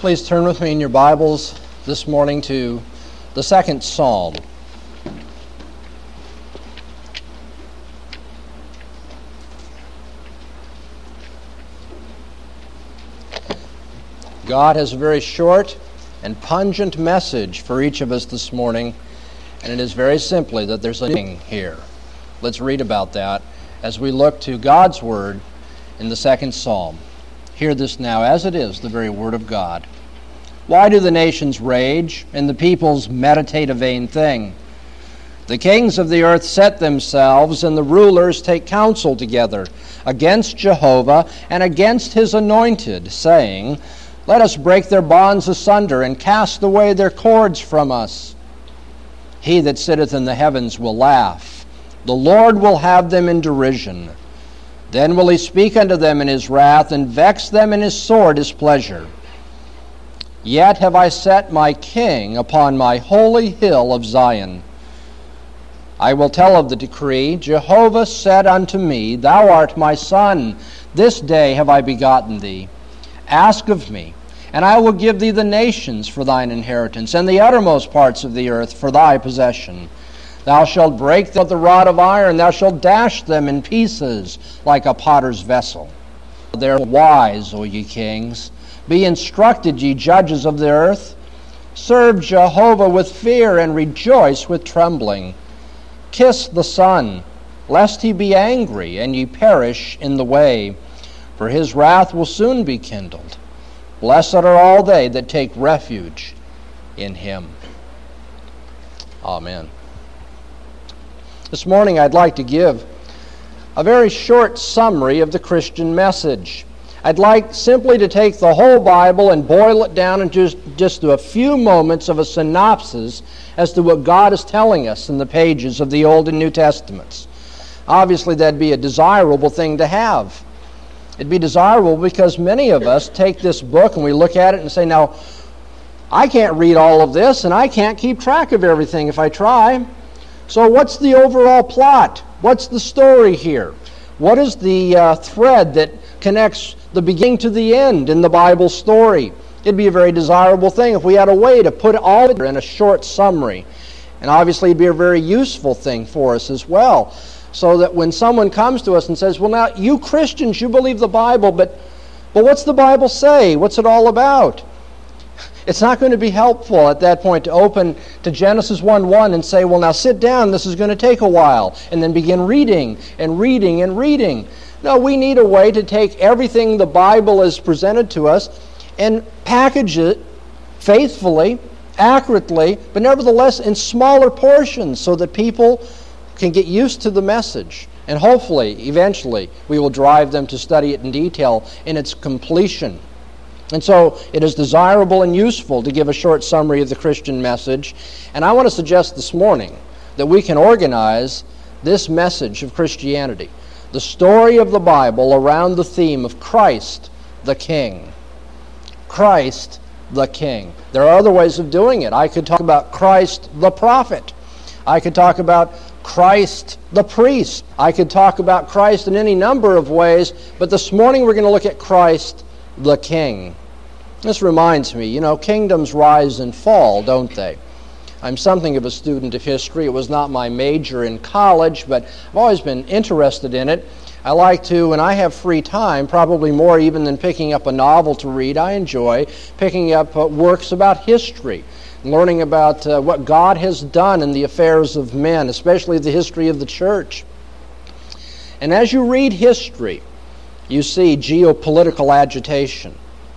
Please turn with me in your Bibles this morning to the second psalm. God has a very short and pungent message for each of us this morning, and it is very simply that there's a thing here. Let's read about that as we look to God's Word in the second psalm. Hear this now as it is the very Word of God. Why do the nations rage and the peoples meditate a vain thing? The kings of the earth set themselves, and the rulers take counsel together against Jehovah and against his anointed, saying, Let us break their bonds asunder and cast away their cords from us. He that sitteth in the heavens will laugh, the Lord will have them in derision. Then will he speak unto them in his wrath, and vex them in his sore displeasure. Yet have I set my king upon my holy hill of Zion. I will tell of the decree Jehovah said unto me, Thou art my son, this day have I begotten thee. Ask of me, and I will give thee the nations for thine inheritance, and the uttermost parts of the earth for thy possession. Thou shalt break the rod of iron, thou shalt dash them in pieces like a potter's vessel. They are wise, O ye kings. Be instructed, ye judges of the earth. Serve Jehovah with fear and rejoice with trembling. Kiss the Son, lest he be angry and ye perish in the way, for his wrath will soon be kindled. Blessed are all they that take refuge in him. Amen. This morning I'd like to give a very short summary of the Christian message. I'd like simply to take the whole Bible and boil it down into just, a few moments of a synopsis as to what God is telling us in the pages of the Old and New Testaments. Obviously, that'd be a desirable thing to have. It'd be desirable because many of us take this book and we look at it and say, now, I can't read all of this and I can't keep track of everything if I try. So, what's the overall plot? What's the story here? What is the uh, thread that connects the beginning to the end in the Bible story? It'd be a very desirable thing if we had a way to put all of it in a short summary. And obviously, it'd be a very useful thing for us as well. So that when someone comes to us and says, Well, now, you Christians, you believe the Bible, but, but what's the Bible say? What's it all about? It's not going to be helpful at that point to open to Genesis 1 1 and say, well, now sit down, this is going to take a while, and then begin reading and reading and reading. No, we need a way to take everything the Bible has presented to us and package it faithfully, accurately, but nevertheless in smaller portions so that people can get used to the message. And hopefully, eventually, we will drive them to study it in detail in its completion. And so it is desirable and useful to give a short summary of the Christian message. And I want to suggest this morning that we can organize this message of Christianity, the story of the Bible, around the theme of Christ the King. Christ the King. There are other ways of doing it. I could talk about Christ the prophet. I could talk about Christ the priest. I could talk about Christ in any number of ways, but this morning we're going to look at Christ the King. This reminds me, you know, kingdoms rise and fall, don't they? I'm something of a student of history. It was not my major in college, but I've always been interested in it. I like to, when I have free time, probably more even than picking up a novel to read, I enjoy picking up uh, works about history, learning about uh, what God has done in the affairs of men, especially the history of the church. And as you read history, you see geopolitical agitation.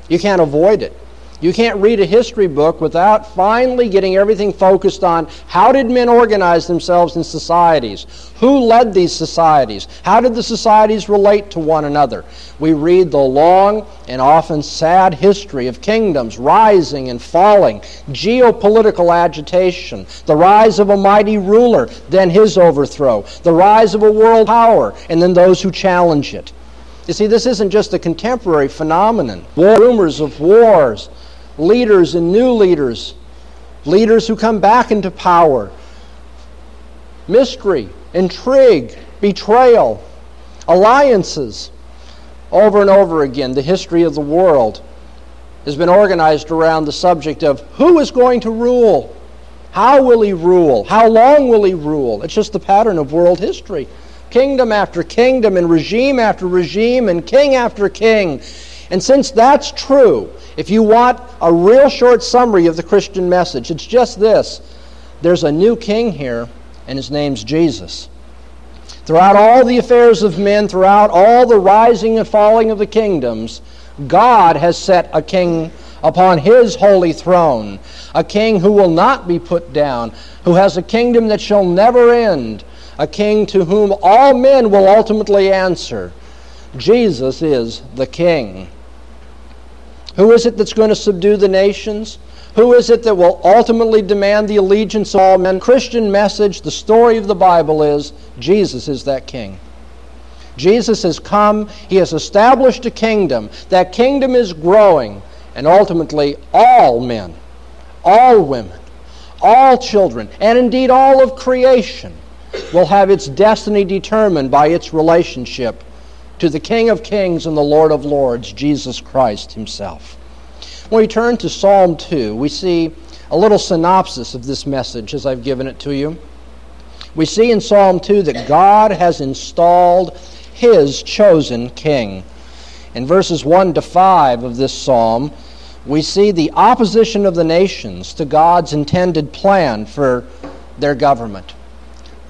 You can't avoid it. You can't read a history book without finally getting everything focused on how did men organize themselves in societies? Who led these societies? How did the societies relate to one another? We read the long and often sad history of kingdoms rising and falling, geopolitical agitation, the rise of a mighty ruler, then his overthrow, the rise of a world power, and then those who challenge it. You see, this isn't just a contemporary phenomenon. War, rumors of wars, leaders and new leaders, leaders who come back into power, mystery, intrigue, betrayal, alliances, over and over again, the history of the world. has been organized around the subject of who is going to rule? How will he rule? How long will he rule? It's just the pattern of world history. Kingdom after kingdom, and regime after regime, and king after king. And since that's true, if you want a real short summary of the Christian message, it's just this there's a new king here, and his name's Jesus. Throughout all the affairs of men, throughout all the rising and falling of the kingdoms, God has set a king upon his holy throne, a king who will not be put down, who has a kingdom that shall never end, a king to whom all men will ultimately answer. Jesus is the king. Who is it that's going to subdue the nations? Who is it that will ultimately demand the allegiance of all men? Christian message, the story of the Bible is Jesus is that king. Jesus has come, he has established a kingdom. That kingdom is growing, and ultimately all men, all women, all children, and indeed all of creation will have its destiny determined by its relationship to the King of Kings and the Lord of Lords, Jesus Christ Himself. When we turn to Psalm 2, we see a little synopsis of this message as I've given it to you. We see in Psalm 2 that God has installed His chosen King. In verses 1 to 5 of this psalm, we see the opposition of the nations to God's intended plan for their government.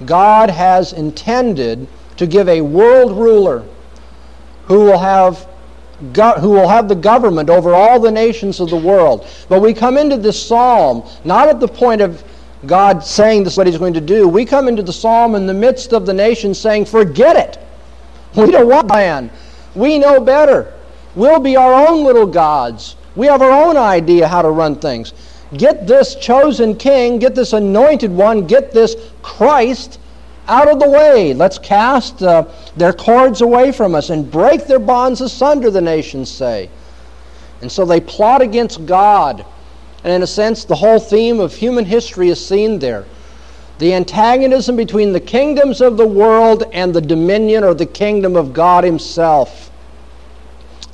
God has intended to give a world ruler who will have who will have the government over all the nations of the world. But we come into this psalm not at the point of God saying this is what he's going to do. We come into the psalm in the midst of the nation saying, forget it. We don't want man. We know better. We'll be our own little gods. We have our own idea how to run things. Get this chosen king, get this anointed one, get this Christ out of the way. Let's cast uh, their cords away from us and break their bonds asunder, the nations say. And so they plot against God. And in a sense, the whole theme of human history is seen there. The antagonism between the kingdoms of the world and the dominion or the kingdom of God Himself.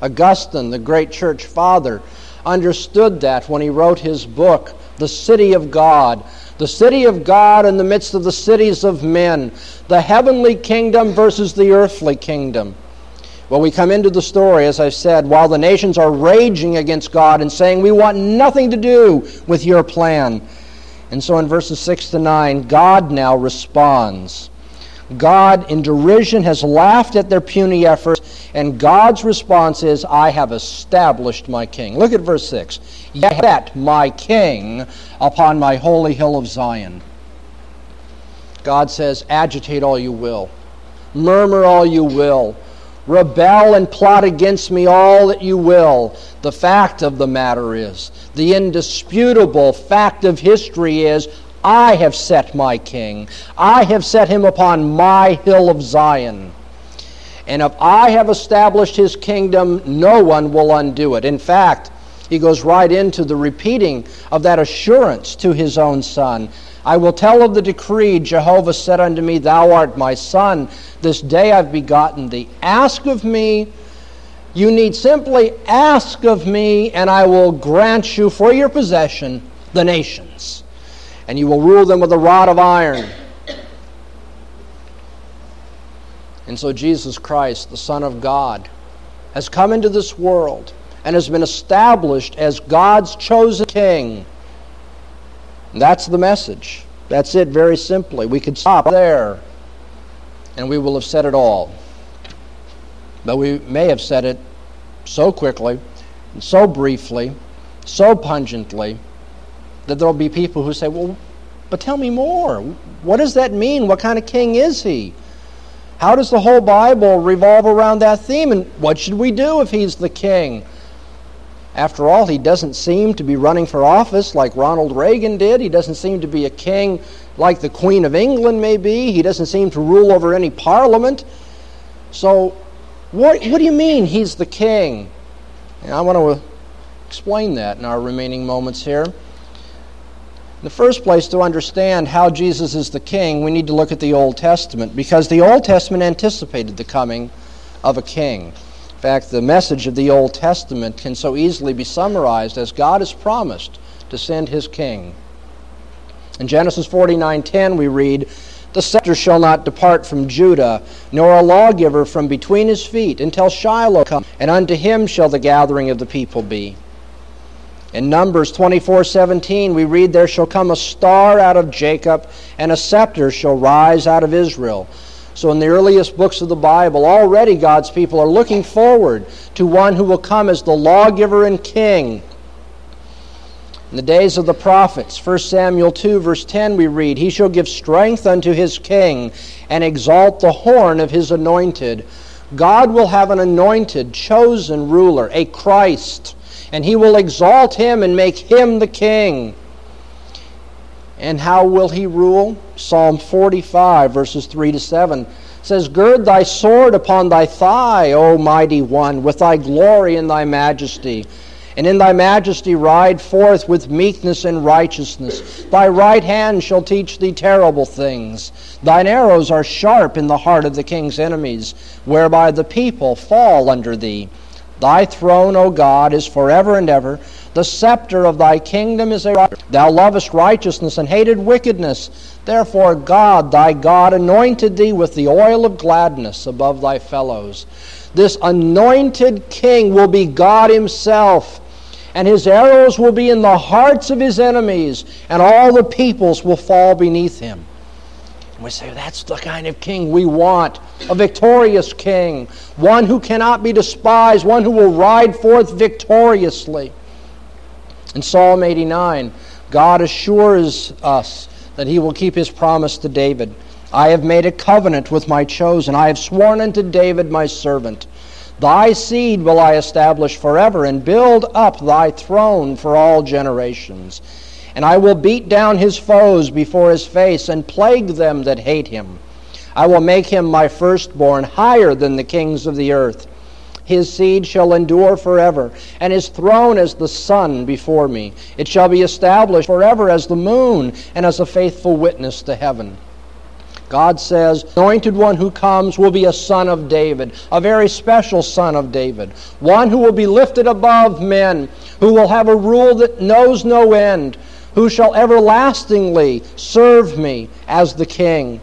Augustine, the great church father, understood that when he wrote his book, The City of God the city of God in the midst of the cities of men, the heavenly kingdom versus the earthly kingdom. Well, we come into the story, as I've said, while the nations are raging against God and saying, We want nothing to do with your plan. And so in verses 6 to 9, God now responds. God, in derision, has laughed at their puny efforts, and God's response is, I have established my king. Look at verse 6. Yet my king upon my holy hill of Zion. God says, agitate all you will, murmur all you will, rebel and plot against me all that you will. The fact of the matter is, the indisputable fact of history is, I have set my king. I have set him upon my hill of Zion. And if I have established his kingdom, no one will undo it. In fact, he goes right into the repeating of that assurance to his own son. I will tell of the decree Jehovah said unto me, Thou art my son. This day I've begotten thee. Ask of me. You need simply ask of me, and I will grant you for your possession the nations and you will rule them with a rod of iron. And so Jesus Christ, the Son of God, has come into this world and has been established as God's chosen king. that's the message. That's it, very simply. We could stop there and we will have said it all. But we may have said it so quickly, and so briefly, so pungently that there will be people who say, well, but tell me more. What does that mean? What kind of king is he? How does the whole Bible revolve around that theme? And what should we do if he's the king? After all, he doesn't seem to be running for office like Ronald Reagan did. He doesn't seem to be a king like the Queen of England may be. He doesn't seem to rule over any parliament. So, what, what do you mean he's the king? And I want to explain that in our remaining moments here. In the first place, to understand how Jesus is the king, we need to look at the Old Testament because the Old Testament anticipated the coming of a king. In fact, the message of the Old Testament can so easily be summarized as God has promised to send his king. In Genesis 49:10 we read, "The scepter shall not depart from Judah, nor a lawgiver from between his feet, until Shiloh come, and unto him shall the gathering of the people be." In Numbers 24:17 we read there shall come a star out of Jacob and a scepter shall rise out of Israel. So in the earliest books of the Bible already God's people are looking forward to one who will come as the lawgiver and king. In the days of the prophets, 1 Samuel 2 verse 10 we read, he shall give strength unto his king and exalt the horn of his anointed. God will have an anointed, chosen ruler, a Christ and he will exalt him and make him the king. And how will he rule? Psalm 45, verses 3 to 7 says, Gird thy sword upon thy thigh, O mighty one, with thy glory and thy majesty. And in thy majesty ride forth with meekness and righteousness. Thy right hand shall teach thee terrible things. Thine arrows are sharp in the heart of the king's enemies, whereby the people fall under thee. Thy throne, O God, is forever and ever. The scepter of thy kingdom is a right. Thou lovest righteousness and hated wickedness. Therefore, God, thy God, anointed thee with the oil of gladness above thy fellows. This anointed king will be God himself, and his arrows will be in the hearts of his enemies, and all the peoples will fall beneath him. And we say, that's the kind of king we want a victorious king, one who cannot be despised, one who will ride forth victoriously. In Psalm 89, God assures us that he will keep his promise to David. I have made a covenant with my chosen. I have sworn unto David my servant. Thy seed will I establish forever and build up thy throne for all generations. And I will beat down his foes before his face and plague them that hate him. I will make him my firstborn higher than the kings of the earth. His seed shall endure forever, and his throne as the sun before me. It shall be established forever as the moon, and as a faithful witness to heaven. God says, Anointed one who comes will be a son of David, a very special son of David, one who will be lifted above men, who will have a rule that knows no end, who shall everlastingly serve me as the king.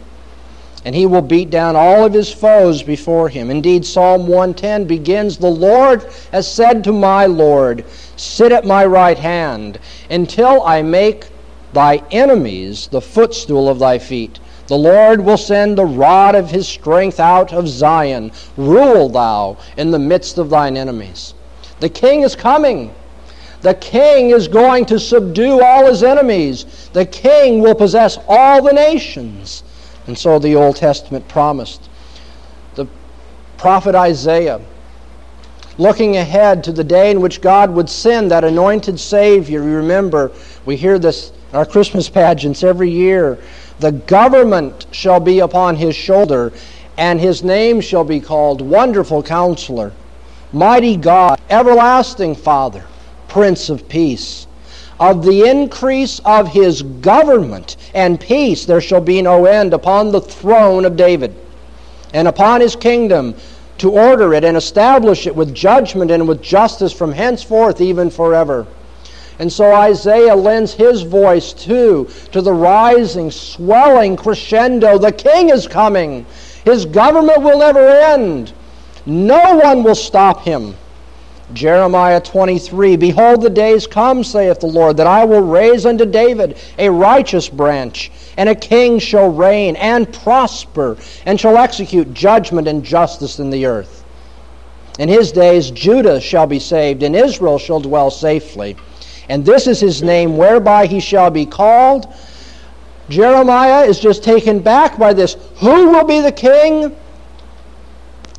And he will beat down all of his foes before him. Indeed, Psalm 110 begins The Lord has said to my Lord, Sit at my right hand until I make thy enemies the footstool of thy feet. The Lord will send the rod of his strength out of Zion. Rule thou in the midst of thine enemies. The king is coming. The king is going to subdue all his enemies. The king will possess all the nations. And so the Old Testament promised. The prophet Isaiah, looking ahead to the day in which God would send that anointed Savior, you remember, we hear this in our Christmas pageants every year. The government shall be upon his shoulder, and his name shall be called Wonderful Counselor, Mighty God, Everlasting Father Prince of Peace. Of the increase of his government and peace there shall be no end upon the throne of David and upon his kingdom to order it and establish it with judgment and with justice from henceforth even forever. And so Isaiah lends his voice too to the rising, swelling crescendo. The king is coming. His government will never end. No one will stop him. Jeremiah 23 Behold, the days come, saith the Lord, that I will raise unto David a righteous branch, and a king shall reign and prosper, and shall execute judgment and justice in the earth. In his days Judah shall be saved, and Israel shall dwell safely. And this is his name whereby he shall be called. Jeremiah is just taken back by this. Who will be the king?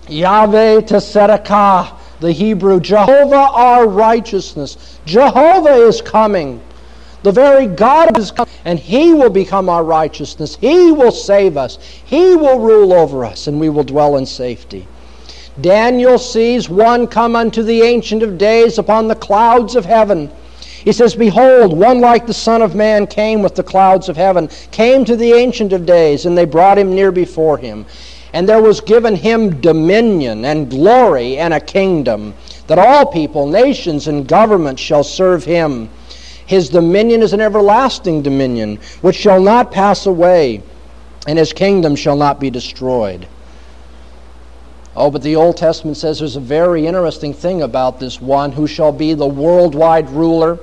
Yahweh Tsedekah the Hebrew, Jehovah our righteousness. Jehovah is coming. The very God is coming, and He will become our righteousness. He will save us. He will rule over us, and we will dwell in safety. Daniel sees one come unto the Ancient of Days upon the clouds of heaven. He says, Behold, one like the Son of Man came with the clouds of heaven, came to the Ancient of Days, and they brought him near before him. And there was given him dominion and glory and a kingdom, that all people, nations, and governments shall serve him. His dominion is an everlasting dominion, which shall not pass away, and his kingdom shall not be destroyed. Oh, but the Old Testament says there's a very interesting thing about this one who shall be the worldwide ruler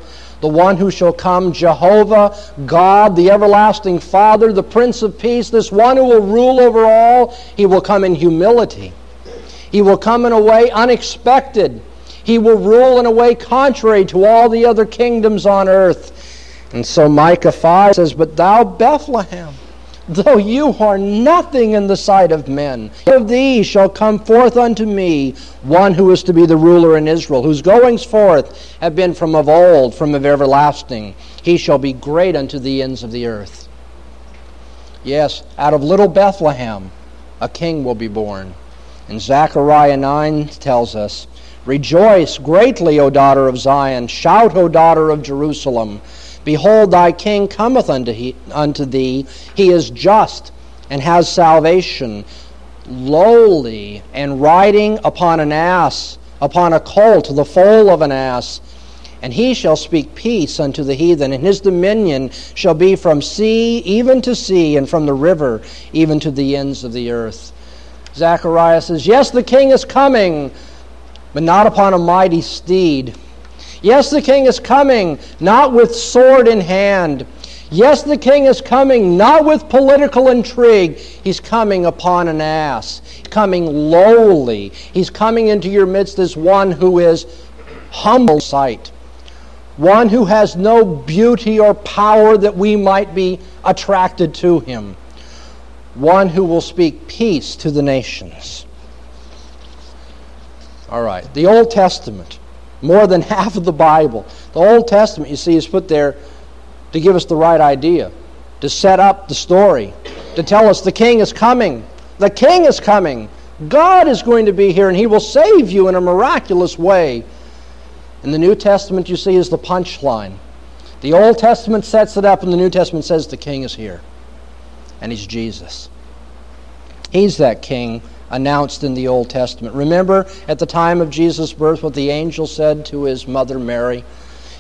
the one who shall come, Jehovah, God, the everlasting Father, the Prince of Peace, this one who will rule over all, he will come in humility. He will come in a way unexpected. He will rule in a way contrary to all the other kingdoms on earth. And so Micah 5 says, But thou, Bethlehem, though you are nothing in the sight of men. Of thee shall come forth unto me one who is to be the ruler in Israel, whose goings forth have been from of old, from of everlasting. He shall be great unto the ends of the earth. Yes, out of little Bethlehem a king will be born. And Zechariah 9 tells us, Rejoice greatly, O daughter of Zion. Shout, O daughter of Jerusalem. Behold, thy king cometh unto, he, unto thee. He is just and has salvation, lowly and riding upon an ass, upon a colt, the foal of an ass. And he shall speak peace unto the heathen, and his dominion shall be from sea even to sea, and from the river even to the ends of the earth. Zechariah says, Yes, the king is coming, but not upon a mighty steed Yes, the king is coming, not with sword in hand. Yes, the king is coming, not with political intrigue. He's coming upon an ass, coming lowly. He's coming into your midst as one who is humble sight, one who has no beauty or power that we might be attracted to him, one who will speak peace to the nations. All right, the Old Testament more than half of the Bible. The Old Testament, you see, is put there to give us the right idea, to set up the story, to tell us the king is coming. The king is coming. God is going to be here and he will save you in a miraculous way. In the New Testament, you see, is the punchline. The Old Testament sets it up, and the New Testament says the king is here. And he's Jesus. He's that king announced in the Old Testament. Remember at the time of Jesus' birth what the angel said to his mother Mary?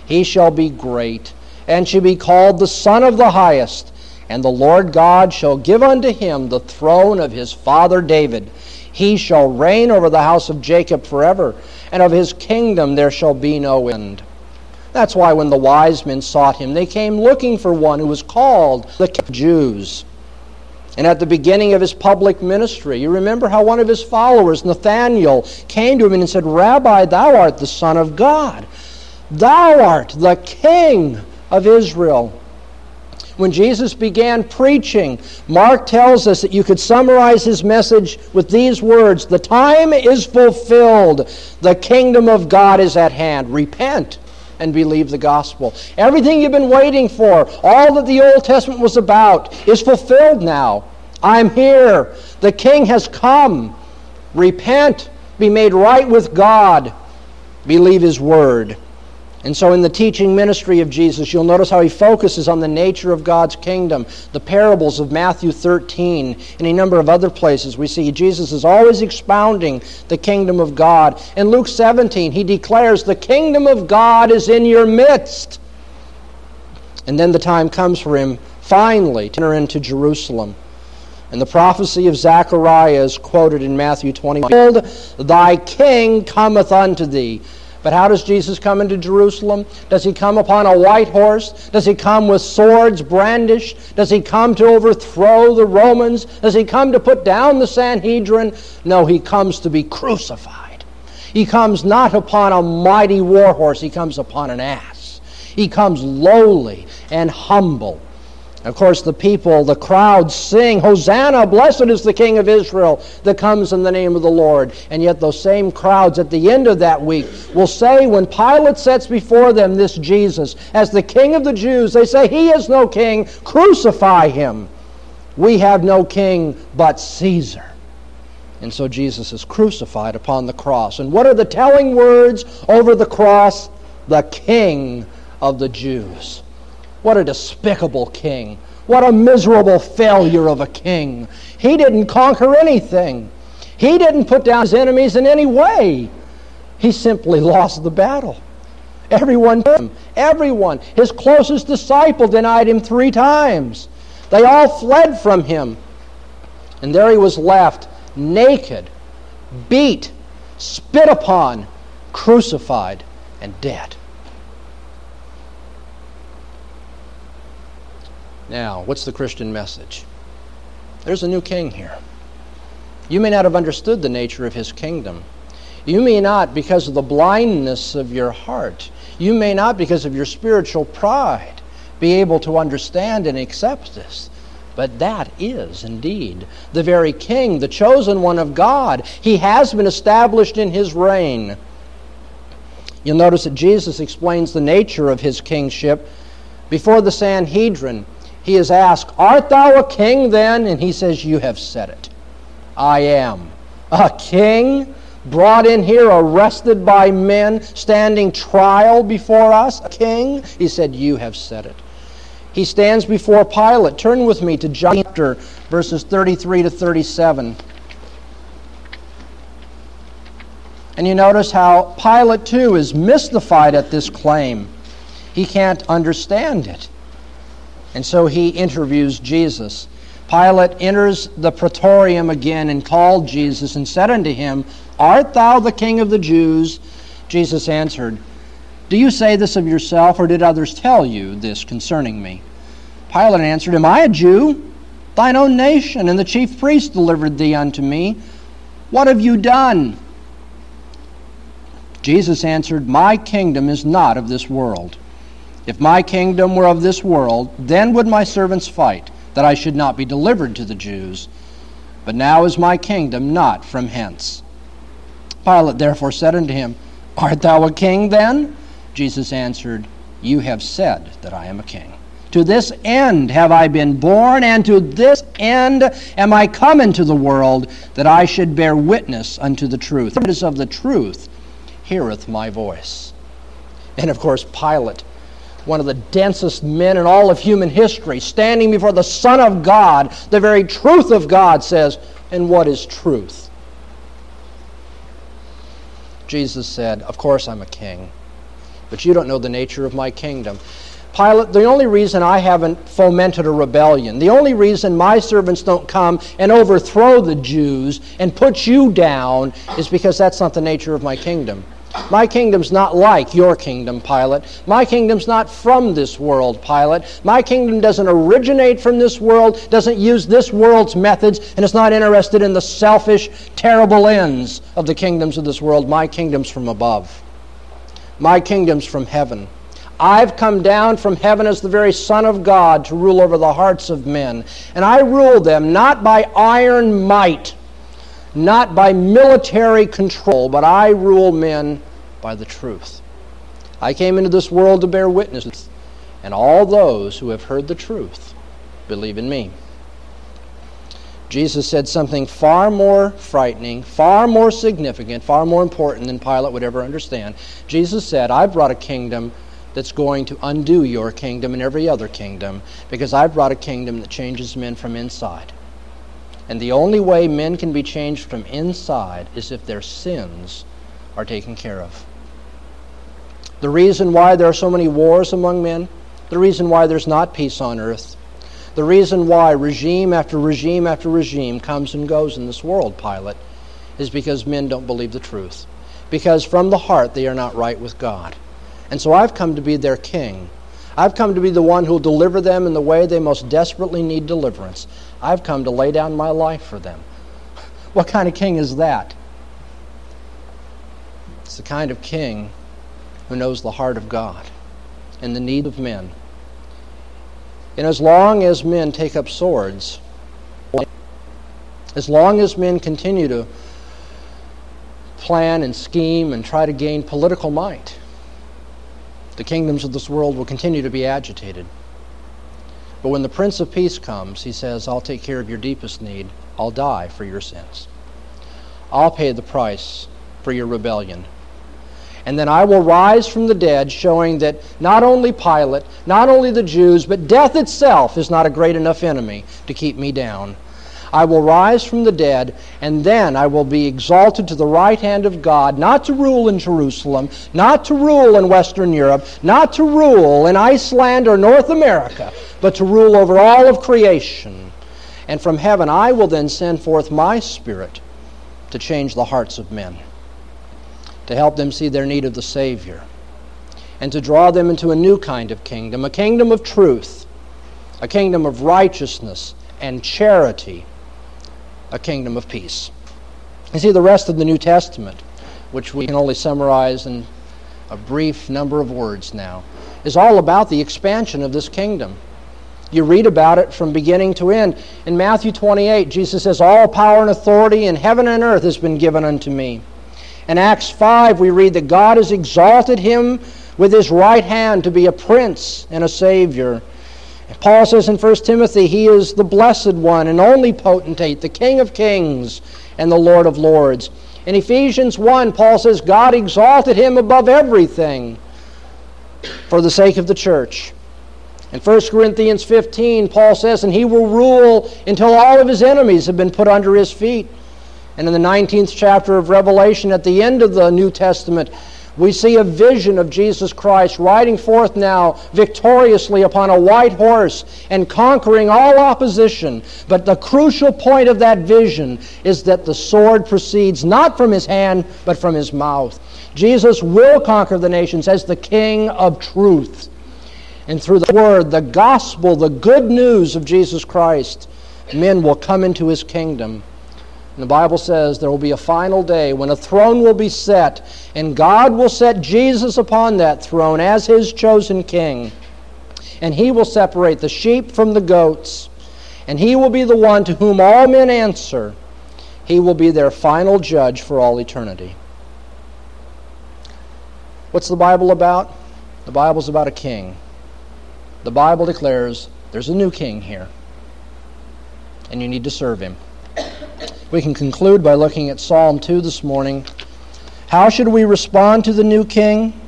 He shall be great, and shall be called the Son of the Highest, and the Lord God shall give unto him the throne of his father David. He shall reign over the house of Jacob forever, and of his kingdom there shall be no end. That's why when the wise men sought him, they came looking for one who was called the Jews. And at the beginning of his public ministry, you remember how one of his followers, Nathanael, came to him and said, Rabbi, thou art the Son of God. Thou art the King of Israel. When Jesus began preaching, Mark tells us that you could summarize his message with these words The time is fulfilled, the kingdom of God is at hand. Repent and believe the gospel. Everything you've been waiting for, all that the Old Testament was about, is fulfilled now. I'm here. The King has come. Repent, be made right with God, believe His word. And so, in the teaching ministry of Jesus, you'll notice how he focuses on the nature of God's kingdom. The parables of Matthew 13 and a number of other places, we see Jesus is always expounding the kingdom of God. In Luke 17, he declares, The kingdom of God is in your midst. And then the time comes for him finally to enter into Jerusalem. And the prophecy of Zechariah is quoted in Matthew 21. Behold, thy king cometh unto thee but how does Jesus come into Jerusalem? Does he come upon a white horse? Does he come with swords brandished? Does he come to overthrow the Romans? Does he come to put down the Sanhedrin? No, he comes to be crucified. He comes not upon a mighty war horse, he comes upon an ass. He comes lowly and humble of course, the people, the crowd sing, Hosanna, blessed is the King of Israel that comes in the name of the Lord. And yet, those same crowds at the end of that week will say, when Pilate sets before them this Jesus as the King of the Jews, they say, He is no king, crucify him. We have no king but Caesar. And so Jesus is crucified upon the cross. And what are the telling words over the cross? The King of the Jews. What a despicable king. What a miserable failure of a king. He didn't conquer anything. He didn't put down his enemies in any way. He simply lost the battle. Everyone, everyone, his closest disciple denied him three times. They all fled from him. And there he was left, naked, beat, spit upon, crucified, and dead. Now, what's the Christian message? There's a new king here. You may not have understood the nature of his kingdom. You may not, because of the blindness of your heart, you may not, because of your spiritual pride, be able to understand and accept this. But that is indeed the very king, the chosen one of God. He has been established in his reign. You'll notice that Jesus explains the nature of his kingship before the Sanhedrin. He is asked, Art thou a king then? And he says, You have said it. I am. A king brought in here, arrested by men, standing trial before us, a king? He said, You have said it. He stands before Pilate. Turn with me to John chapter verses 33 to 37. And you notice how Pilate, too, is mystified at this claim. He can't understand it. And so he interviews Jesus. Pilate enters the praetorium again and called Jesus and said unto him, Art thou the king of the Jews? Jesus answered, Do you say this of yourself, or did others tell you this concerning me? Pilate answered, Am I a Jew? Thine own nation and the chief priests delivered thee unto me. What have you done? Jesus answered, My kingdom is not of this world. If my kingdom were of this world, then would my servants fight, that I should not be delivered to the Jews. But now is my kingdom not from hence. Pilate therefore said unto him, Art thou a king then? Jesus answered, You have said that I am a king. To this end have I been born, and to this end am I come into the world, that I should bear witness unto the truth. It is of the truth heareth my voice. And of course, Pilate, one of the densest men in all of human history, standing before the Son of God, the very truth of God, says, And what is truth? Jesus said, Of course I'm a king, but you don't know the nature of my kingdom. Pilate, the only reason I haven't fomented a rebellion, the only reason my servants don't come and overthrow the Jews and put you down is because that's not the nature of my kingdom. My kingdom's not like your kingdom, Pilate. My kingdom's not from this world, Pilate. My kingdom doesn't originate from this world, doesn't use this world's methods, and is not interested in the selfish, terrible ends of the kingdoms of this world. My kingdom's from above. My kingdom's from heaven. I've come down from heaven as the very Son of God to rule over the hearts of men. And I rule them not by iron might, not by military control, but I rule men by the truth. I came into this world to bear witness, and all those who have heard the truth believe in me. Jesus said something far more frightening, far more significant, far more important than Pilate would ever understand. Jesus said, I brought a kingdom that's going to undo your kingdom and every other kingdom because I've brought a kingdom that changes men from inside. And the only way men can be changed from inside is if their sins are taken care of. The reason why there are so many wars among men, the reason why there's not peace on earth, the reason why regime after regime after regime comes and goes in this world, Pilate, is because men don't believe the truth. Because from the heart they are not right with God. And so I've come to be their king. I've come to be the one who will deliver them in the way they most desperately need deliverance. I've come to lay down my life for them. What kind of king is that? It's the kind of king who knows the heart of God and the need of men. And as long as men take up swords, as long as men continue to plan and scheme and try to gain political might, the kingdoms of this world will continue to be agitated. But when the Prince of Peace comes, he says, I'll take care of your deepest need. I'll die for your sins. I'll pay the price for your rebellion. And then I will rise from the dead, showing that not only Pilate, not only the Jews, but death itself is not a great enough enemy to keep me down. I will rise from the dead, and then I will be exalted to the right hand of God, not to rule in Jerusalem, not to rule in Western Europe, not to rule in Iceland or North America, but to rule over all of creation. And from heaven I will then send forth my Spirit to change the hearts of men to help them see their need of the Savior, and to draw them into a new kind of kingdom, a kingdom of truth, a kingdom of righteousness and charity, a kingdom of peace. You see, the rest of the New Testament, which we can only summarize in a brief number of words now, is all about the expansion of this kingdom. You read about it from beginning to end. In Matthew 28, Jesus says, All power and authority in heaven and earth has been given unto me. In Acts 5, we read that God has exalted him with his right hand to be a prince and a savior. Paul says in 1 Timothy, he is the blessed one and only potentate, the King of kings and the Lord of lords. In Ephesians 1, Paul says, God exalted him above everything for the sake of the church. In 1 Corinthians 15, Paul says, And he will rule until all of his enemies have been put under his feet. And in the 19th chapter of Revelation, at the end of the New Testament, we see a vision of Jesus Christ riding forth now victoriously upon a white horse and conquering all opposition. But the crucial point of that vision is that the sword proceeds not from his hand, but from his mouth. Jesus will conquer the nations as the King of truth. And through the word, the gospel, the good news of Jesus Christ, men will come into his kingdom. And the Bible says there will be a final day when a throne will be set, and God will set Jesus upon that throne as his chosen king. And he will separate the sheep from the goats, and he will be the one to whom all men answer. He will be their final judge for all eternity. What's the Bible about? The Bible's about a king. The Bible declares there's a new king here, and you need to serve him. We can conclude by looking at Psalm 2 this morning. How should we respond to the new king?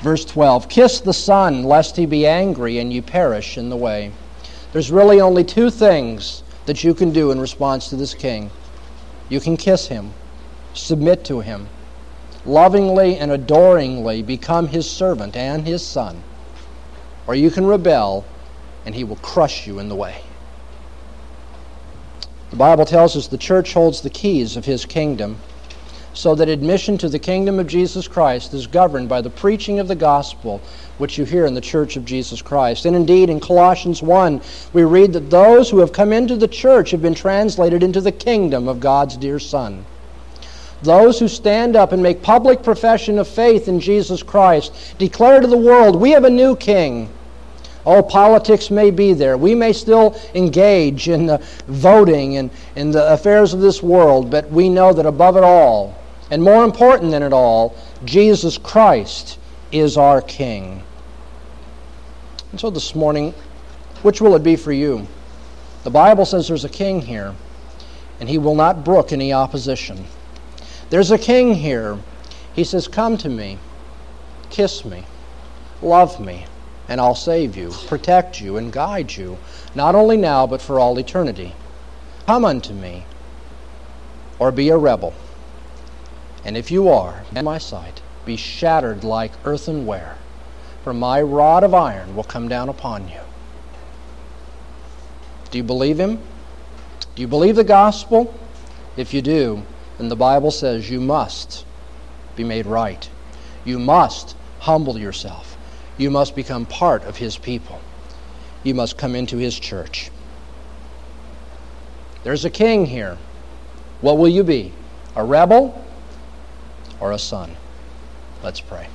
Verse 12 Kiss the Son, lest he be angry and you perish in the way. There's really only two things that you can do in response to this king. You can kiss him, submit to him, lovingly and adoringly become his servant and his son, or you can rebel and he will crush you in the way. The Bible tells us the church holds the keys of his kingdom, so that admission to the kingdom of Jesus Christ is governed by the preaching of the gospel, which you hear in the church of Jesus Christ. And indeed, in Colossians 1, we read that those who have come into the church have been translated into the kingdom of God's dear Son. Those who stand up and make public profession of faith in Jesus Christ declare to the world, We have a new king Oh, politics may be there. We may still engage in the voting and in the affairs of this world, but we know that above it all, and more important than it all, Jesus Christ is our King. And so this morning, which will it be for you? The Bible says there's a king here, and he will not brook any opposition. There's a king here. He says, Come to me, kiss me, love me and I'll save you, protect you, and guide you, not only now, but for all eternity. Come unto me, or be a rebel. And if you are, in my sight, be shattered like earthenware, for my rod of iron will come down upon you. Do you believe him? Do you believe the gospel? If you do, then the Bible says you must be made right. You must humble yourself. You must become part of His people. You must come into His church. There's a king here. What will you be? A rebel or a son? Let's pray.